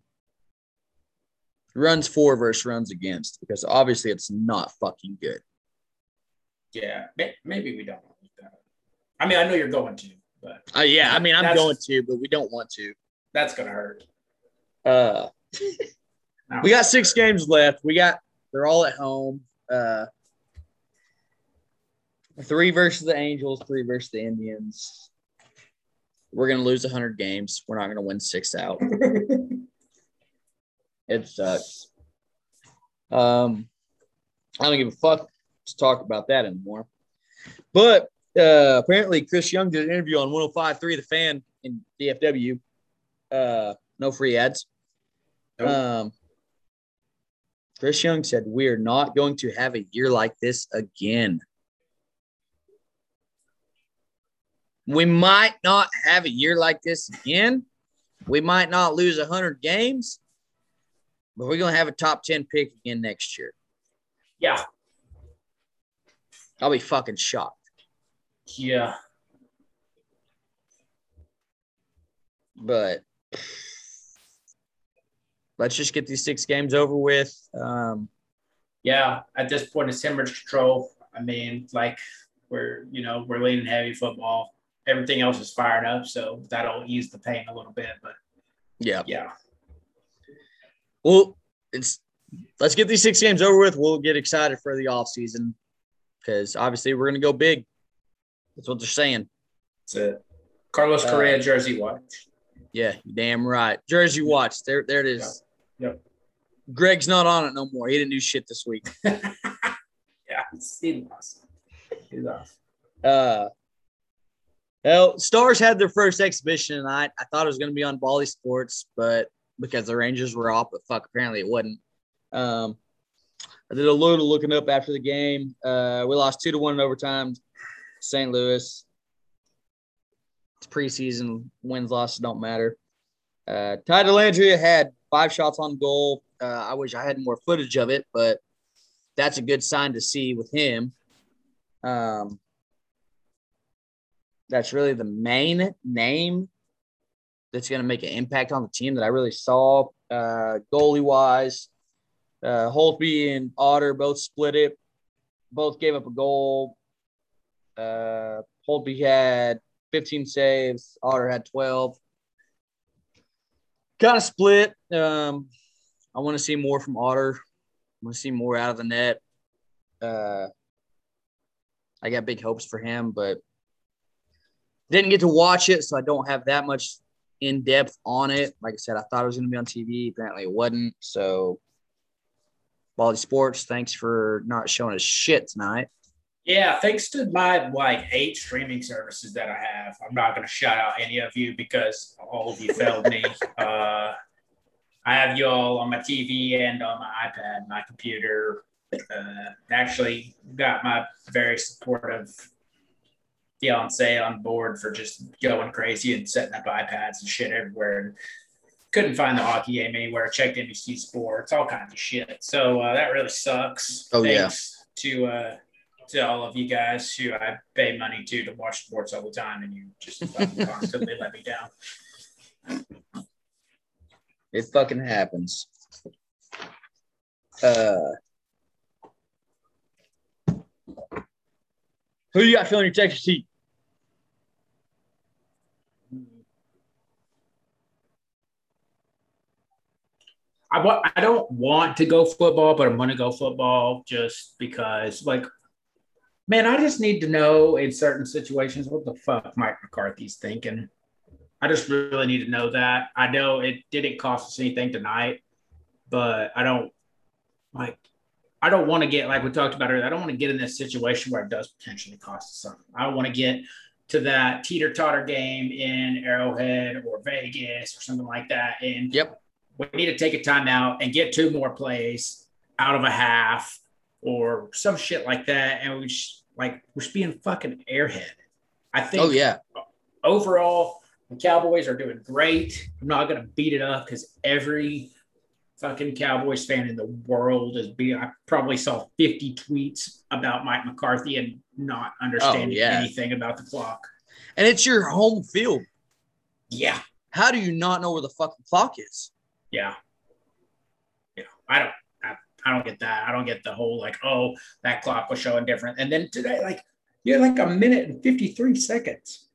runs for versus runs against because obviously it's not fucking good. Yeah, maybe we don't. I mean, I know you're going to, but uh, yeah, I mean, I'm going to, but we don't want to. That's gonna hurt. Uh, we got six games left. We got they're all at home. Uh, three versus the Angels, three versus the Indians. We're gonna lose 100 games. We're not gonna win six out. it sucks. Um, I don't give a fuck to talk about that anymore. But uh, apparently, Chris Young did an interview on 105.3 The Fan in DFW. Uh, no free ads. Nope. Um, Chris Young said, We are not going to have a year like this again. We might not have a year like this again. We might not lose 100 games, but we're going to have a top 10 pick again next year. Yeah. I'll be fucking shocked. Yeah. But let's just get these six games over with. Um, yeah, at this point, it's hemorrhage control. I mean, like we're you know we're leaning heavy football. Everything else is firing up, so that'll ease the pain a little bit. But yeah, yeah. Well, it's let's get these six games over with. We'll get excited for the off season because obviously we're gonna go big. That's what they're saying. That's it. Carlos Correa uh, jersey watch. Yeah, damn right. Jersey watch. There, there it is. Yep. Greg's not on it no more. He didn't do shit this week. yeah, he's awesome. He's awesome. Uh, well, Stars had their first exhibition tonight. I thought it was going to be on Bally Sports, but because the Rangers were off, but fuck, apparently it wasn't. Um, I did a little looking up after the game. Uh, we lost two to one in overtime. St. Louis. It's preseason. Wins, losses don't matter. Uh, Ty Dellandrea had five shots on goal. Uh, I wish I had more footage of it, but that's a good sign to see with him. Um, that's really the main name that's going to make an impact on the team that I really saw. Uh, goalie wise, uh, Holtby and Otter both split it, both gave up a goal. Uh, Holtby had 15 saves, Otter had 12 kind of split. Um, I want to see more from Otter. I want to see more out of the net. Uh, I got big hopes for him, but didn't get to watch it, so I don't have that much in depth on it. Like I said, I thought it was going to be on TV. Apparently, it wasn't. So, Bally Sports, thanks for not showing us shit tonight. Yeah, thanks to my like eight streaming services that I have. I'm not going to shout out any of you because all of you failed me. Uh, I have you all on my TV and on my iPad, my computer. Uh, actually, got my very supportive fiance on board for just going crazy and setting up iPads and shit everywhere. And couldn't find the hockey game anywhere. Checked NBC Sports, all kinds of shit. So uh, that really sucks. Oh Thanks yeah. To uh, to all of you guys who I pay money to to watch sports all the time, and you just constantly let me down. It fucking happens. Uh, who you got filling your Texas Heat? I, I don't want to go football, but I'm going to go football just because, like, man, I just need to know in certain situations what the fuck Mike McCarthy's thinking. I just really need to know that. I know it didn't cost us anything tonight, but I don't like. I don't want to get like we talked about earlier. I don't want to get in this situation where it does potentially cost us something. I don't want to get to that teeter totter game in Arrowhead or Vegas or something like that. And yep, we need to take a timeout and get two more plays out of a half or some shit like that. And we just like we're just being fucking airhead. I think. Oh yeah. Overall, the Cowboys are doing great. I'm not gonna beat it up because every fucking Cowboys fan in the world is being. I probably saw 50 tweets about Mike McCarthy and not understanding oh, yeah. anything about the clock. And it's your home field. Yeah. How do you not know where the fucking clock is? Yeah. Yeah. I don't I, I don't get that. I don't get the whole like, oh, that clock was showing different. And then today, like, you had like a minute and 53 seconds.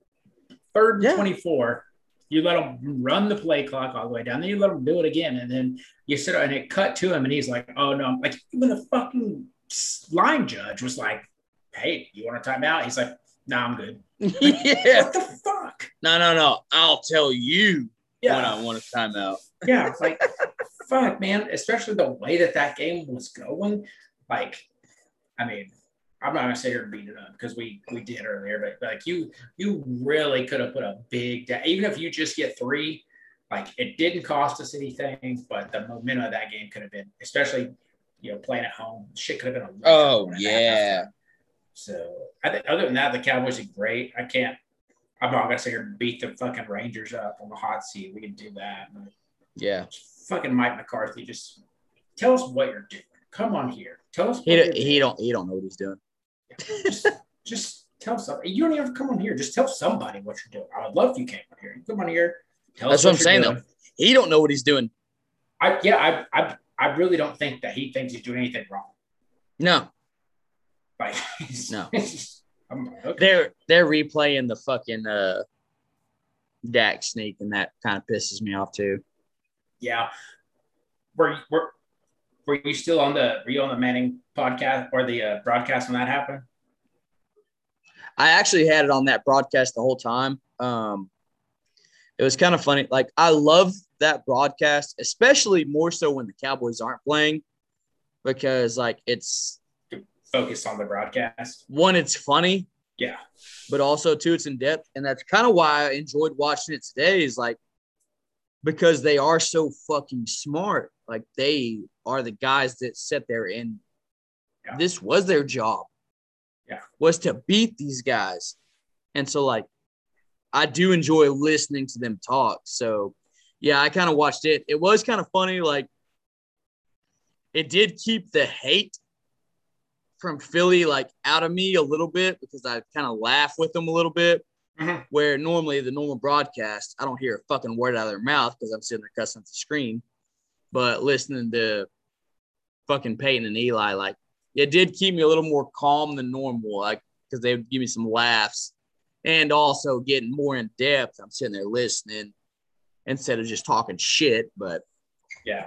Third yeah. 24. You let him run the play clock all the way down. Then you let him do it again. And then you sit and it cut to him and he's like, oh no. Like even the fucking line judge was like, hey, you want a timeout? He's like, no, nah, I'm good. yeah. What the fuck? No, no, no. I'll tell you yeah. when I want a timeout. yeah, like fuck, man. Especially the way that that game was going. Like, I mean, I'm not gonna sit here and beat it up because we we did earlier, but like you you really could have put a big da- even if you just get three, like it didn't cost us anything, but the momentum of that game could have been, especially you know playing at home, shit could have been a oh yeah. So I think other than that, the Cowboys are great. I can't I'm not gonna sit here and beat the fucking Rangers up on the hot seat. We can do that. But yeah. Fucking Mike McCarthy, just tell us what you're doing. Come on here. Tell us. he he don't he don't know what he's doing. Just, just tell somebody. You don't even have to come on here. Just tell somebody what you're doing. I would love if you came on here. You come on here. That's what, what I'm saying doing. though. He don't know what he's doing. I yeah, I I I really don't think that he thinks he's doing anything wrong. No. Like no. okay. They're they're replaying the fucking uh Dak sneak, and that kind of pisses me off too. Yeah. Were were were you still on the were you on the Manning podcast or the uh, broadcast when that happened? I actually had it on that broadcast the whole time. Um, it was kind of funny. Like I love that broadcast, especially more so when the Cowboys aren't playing, because like it's focused on the broadcast. One, it's funny. Yeah. But also too, it's in depth. And that's kind of why I enjoyed watching it today, is like because they are so fucking smart. Like they are the guys that sit there and yeah. this was their job. Yeah. Was to beat these guys. And so like I do enjoy listening to them talk. So yeah, I kind of watched it. It was kind of funny. Like it did keep the hate from Philly like out of me a little bit because I kind of laugh with them a little bit. Mm-hmm. Where normally the normal broadcast, I don't hear a fucking word out of their mouth because I'm sitting there cussing at the screen. But listening to fucking Peyton and Eli, like it did keep me a little more calm than normal, like because they would give me some laughs and also getting more in depth. I'm sitting there listening instead of just talking shit. But yeah,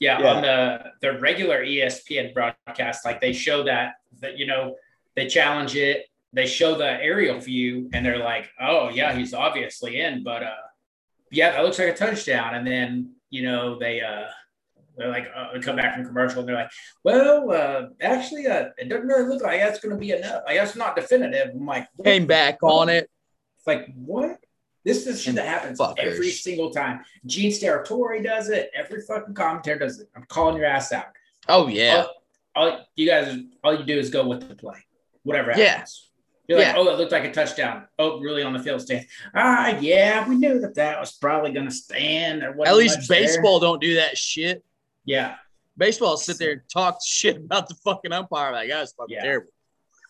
Yeah, yeah, on the the regular ESPN broadcast, like they show that that you know they challenge it, they show the aerial view, and they're like, oh yeah, he's obviously in, but uh, yeah, that looks like a touchdown, and then you know they uh they're like uh, come back from commercial and they're like, well, uh, actually, uh, it doesn't really look like that's going to be enough. I guess not definitive. I'm like, came back on it. It's like what? This is shit that happens fuckers. every single time. Gene Steratore does it. Every fucking commentator does it. I'm calling your ass out. Oh yeah. All, all you guys, all you do is go with the play, whatever happens. You're like, yeah. oh, it looked like a touchdown. Oh, really on the field stand. Ah, yeah, we knew that that was probably going to stand. At least baseball there. don't do that shit. Yeah. Baseball sit there and talk shit about the fucking umpire. Like, that's fucking yeah. terrible.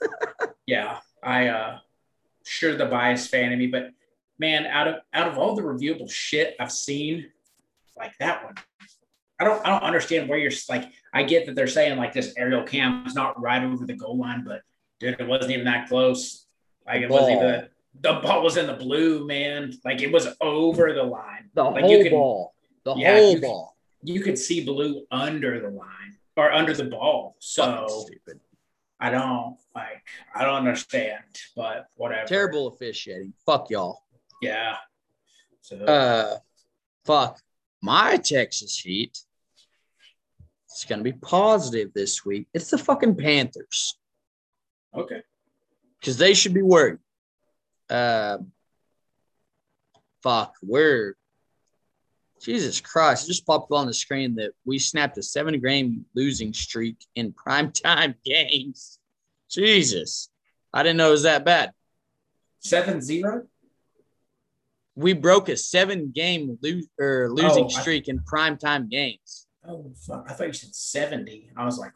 yeah. I uh sure the bias fan in me, but man, out of out of all the reviewable shit I've seen, like that one, I don't I don't understand where you're like. I get that they're saying like this aerial cam is not right over the goal line, but dude, it wasn't even that close. Like it wasn't even the ball was in the blue, man. Like it was over the line. The like whole could, ball. The yeah, whole you ball. Could, you could see blue under the line or under the ball. So I don't like I don't understand, but whatever. Terrible officiating. Fuck y'all. Yeah. So uh fuck. My Texas Heat. It's gonna be positive this week. It's the fucking Panthers. Okay. Because they should be worried. Uh, fuck, we're Jesus Christ, it just popped up on the screen that we snapped a seven game losing streak in primetime games. Jesus. I didn't know it was that bad. Seven zero? We broke a seven game lo- or losing oh, streak I, in primetime games. Oh fuck. I thought you said 70. I was like,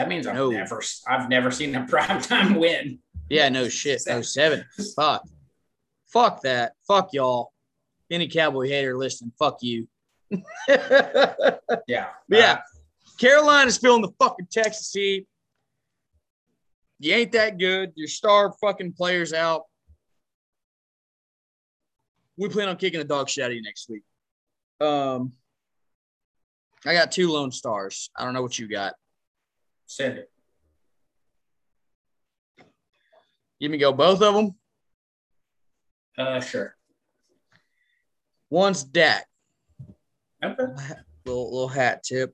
that means I've no. never I've never seen a primetime win. Yeah, no shit. No seven. Fuck. Fuck that. Fuck y'all. Any cowboy hater listening, fuck you. yeah. yeah. Uh, Carolina's filling the fucking Texas heat. You ain't that good. Your star fucking players out. We plan on kicking the dog shit out of you next week. Um, I got two lone stars. I don't know what you got. Send it. Give me go both of them. Uh, sure. One's Dak. Okay. Little little hat tip.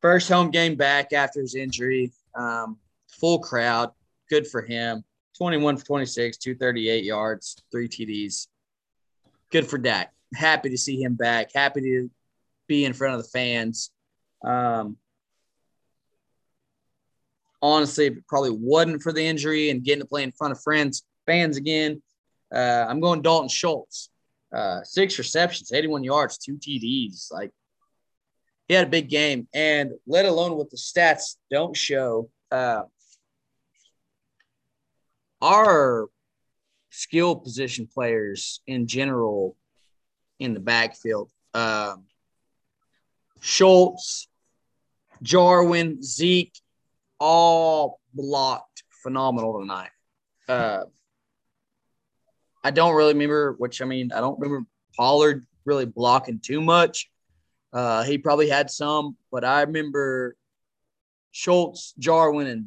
First home game back after his injury. Um, full crowd. Good for him. 21 for 26, 238 yards, three TDs. Good for Dak. Happy to see him back. Happy to be in front of the fans. Um, honestly, it probably wasn't for the injury and getting to play in front of friends, fans again, uh, I'm going Dalton Schultz. Uh, six receptions, 81 yards, two TDs. Like he had a big game, and let alone what the stats don't show. Uh, our skill position players in general in the backfield. Um, Schultz, Jarwin, Zeke, all blocked phenomenal tonight. Uh, I don't really remember, which I mean, I don't remember Pollard really blocking too much. Uh, he probably had some, but I remember Schultz, Jarwin, and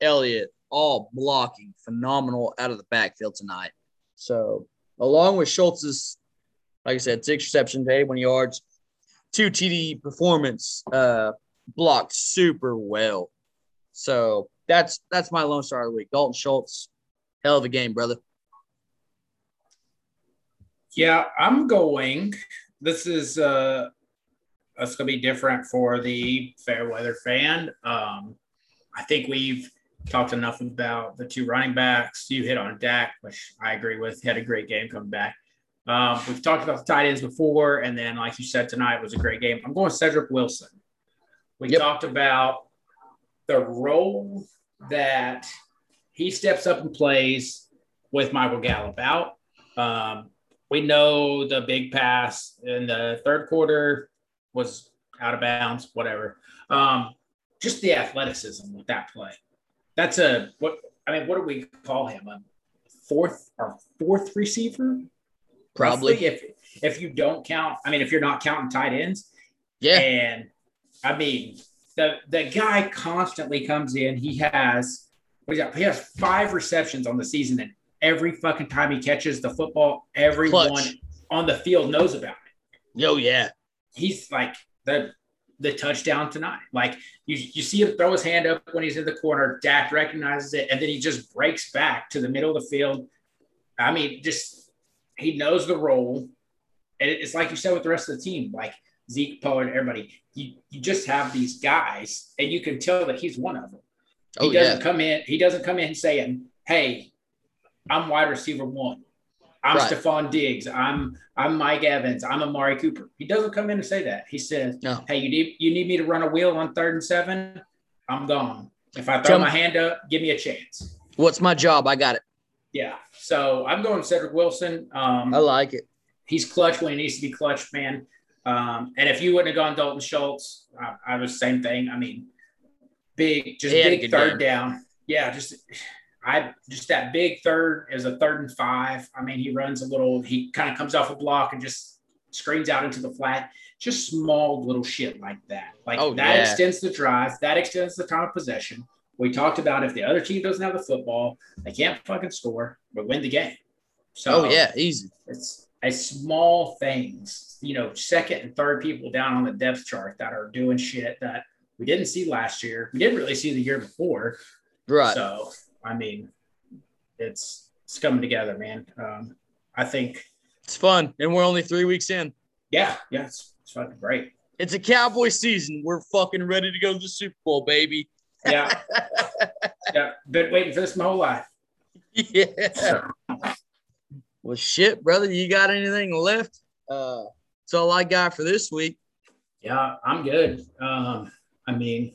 Elliott all blocking phenomenal out of the backfield tonight. So, along with Schultz's, like I said, six receptions, 81 yards, two TD performance, uh, blocked super well. So that's that's my lone star of the week. Dalton Schultz, hell of a game, brother. Yeah, I'm going. This is uh it's gonna be different for the fair weather fan. Um, I think we've talked enough about the two running backs. You hit on Dak, which I agree with. He had a great game coming back. Um, we've talked about the tight ends before, and then like you said tonight was a great game. I'm going Cedric Wilson. We yep. talked about the role that he steps up and plays with Michael Gallup out. Um, we know the big pass in the third quarter was out of bounds, whatever. Um, just the athleticism with that play. That's a what I mean. What do we call him? A fourth or fourth receiver? Probably. Roughly, if if you don't count, I mean, if you're not counting tight ends, Yeah. And I mean, the the guy constantly comes in. He has what he has five receptions on the season, and every fucking time he catches the football, everyone Clutch. on the field knows about it. Oh yeah. He's like the the touchdown tonight. Like you, you see him throw his hand up when he's in the corner. Dak recognizes it, and then he just breaks back to the middle of the field. I mean, just he knows the role, and it's like you said with the rest of the team, like Zeke, Pollard, everybody. You you just have these guys, and you can tell that he's one of them. He Oh, doesn't yeah. come in. He doesn't come in saying, "Hey, I'm wide receiver one. I'm Right. Stefon Diggs. I'm I'm Mike Evans. I'm Amari Cooper." He doesn't come in and say that. He says, No. "Hey, you need you need me to run a wheel on third and seven? I'm gone. If I throw Jump- my hand up, give me a chance." What's my job? I got it. Yeah. So I'm going Cedric Wilson. Um, I like it. he's clutch when he needs to be clutch, man. Um, and if you wouldn't have gone Dalton Schultz, I, I was same thing. I mean, big, just big third game. down. Yeah, just I just that big third is a third and five. I mean, he runs a little. He kind of comes off a block and just screens out into the flat. Just small little shit like that. Like Oh, that yeah. extends the drive. That extends the time of possession. We talked about if the other team doesn't have the football, they can't fucking score, but win the game. So Oh, yeah. Easy. it's it's small things, you know, second and third people down on the depth chart that are doing shit that we didn't see last year. We didn't really see the year before. Right. So I mean, it's it's coming together, man. Um, I think, It's fun. And we're only three weeks in. yeah, yeah, it's, it's fucking great. It's a cowboy season. We're fucking ready to go to the Super Bowl, baby. Yeah, yeah. Been waiting for this my whole life. yeah. So, Well, shit, brother. You got anything left? Uh, that's all I got for this week. yeah, I'm good. Um, I mean,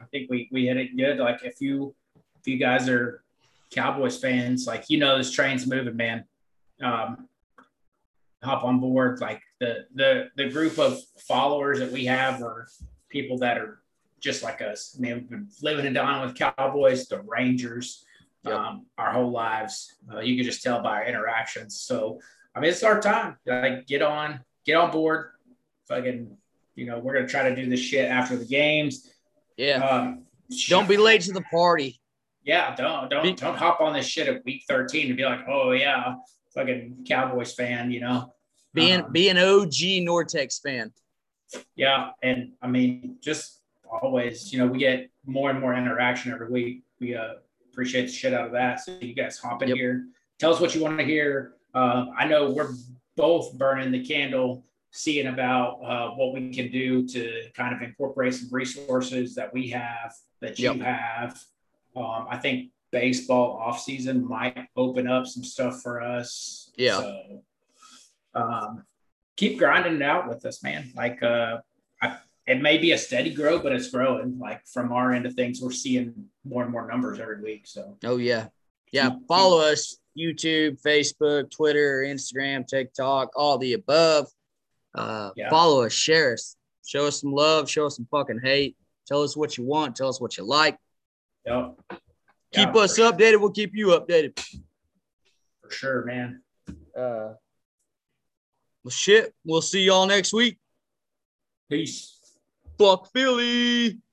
I think we we hit it good. Like if you if you guys are Cowboys fans, like you know this train's moving, man. Um, hop on board. Like the the the group of followers that we have are people that are just like us. I mean, we've been living and dying with Cowboys, the Rangers, Yep. um, our whole lives. Uh, you can just tell by our interactions. So I mean, it's our time. Like get on, get on board. Fucking, you know, we're gonna try to do this shit after the games. Yeah. Um, Don't be late to the party. yeah, don't don't don't hop on this shit at week 13 and be like, oh yeah, fucking Cowboys fan, you know. Be an, Um, be an OG Nortex fan. Yeah, and I mean, just always, you know, we get more and more interaction every week. We uh, appreciate the shit out of that. So you guys hop in Yep. here, tell us what you want to hear. Um, I know we're both burning the candle, seeing about uh, what we can do to kind of incorporate some resources that we have that you Yep. have. Um, I think baseball off season might open up some stuff for us. Yeah. So, um, keep grinding it out with us, man. Like, uh, I, it may be a steady grow, but it's growing. Like from our end of things, we're seeing more and more numbers every week. So Oh yeah. Yeah. Follow us YouTube, Facebook, Twitter, Instagram, TikTok, all the above. Uh, Yeah. Follow us, share us, show us some love, show us some fucking hate. Tell us what you want. Tell us what you like. yep. Keep Yeah, us for, updated. We'll keep you updated. for sure, man. Uh, well, shit. We'll see y'all next week. Peace. Fuck Philly.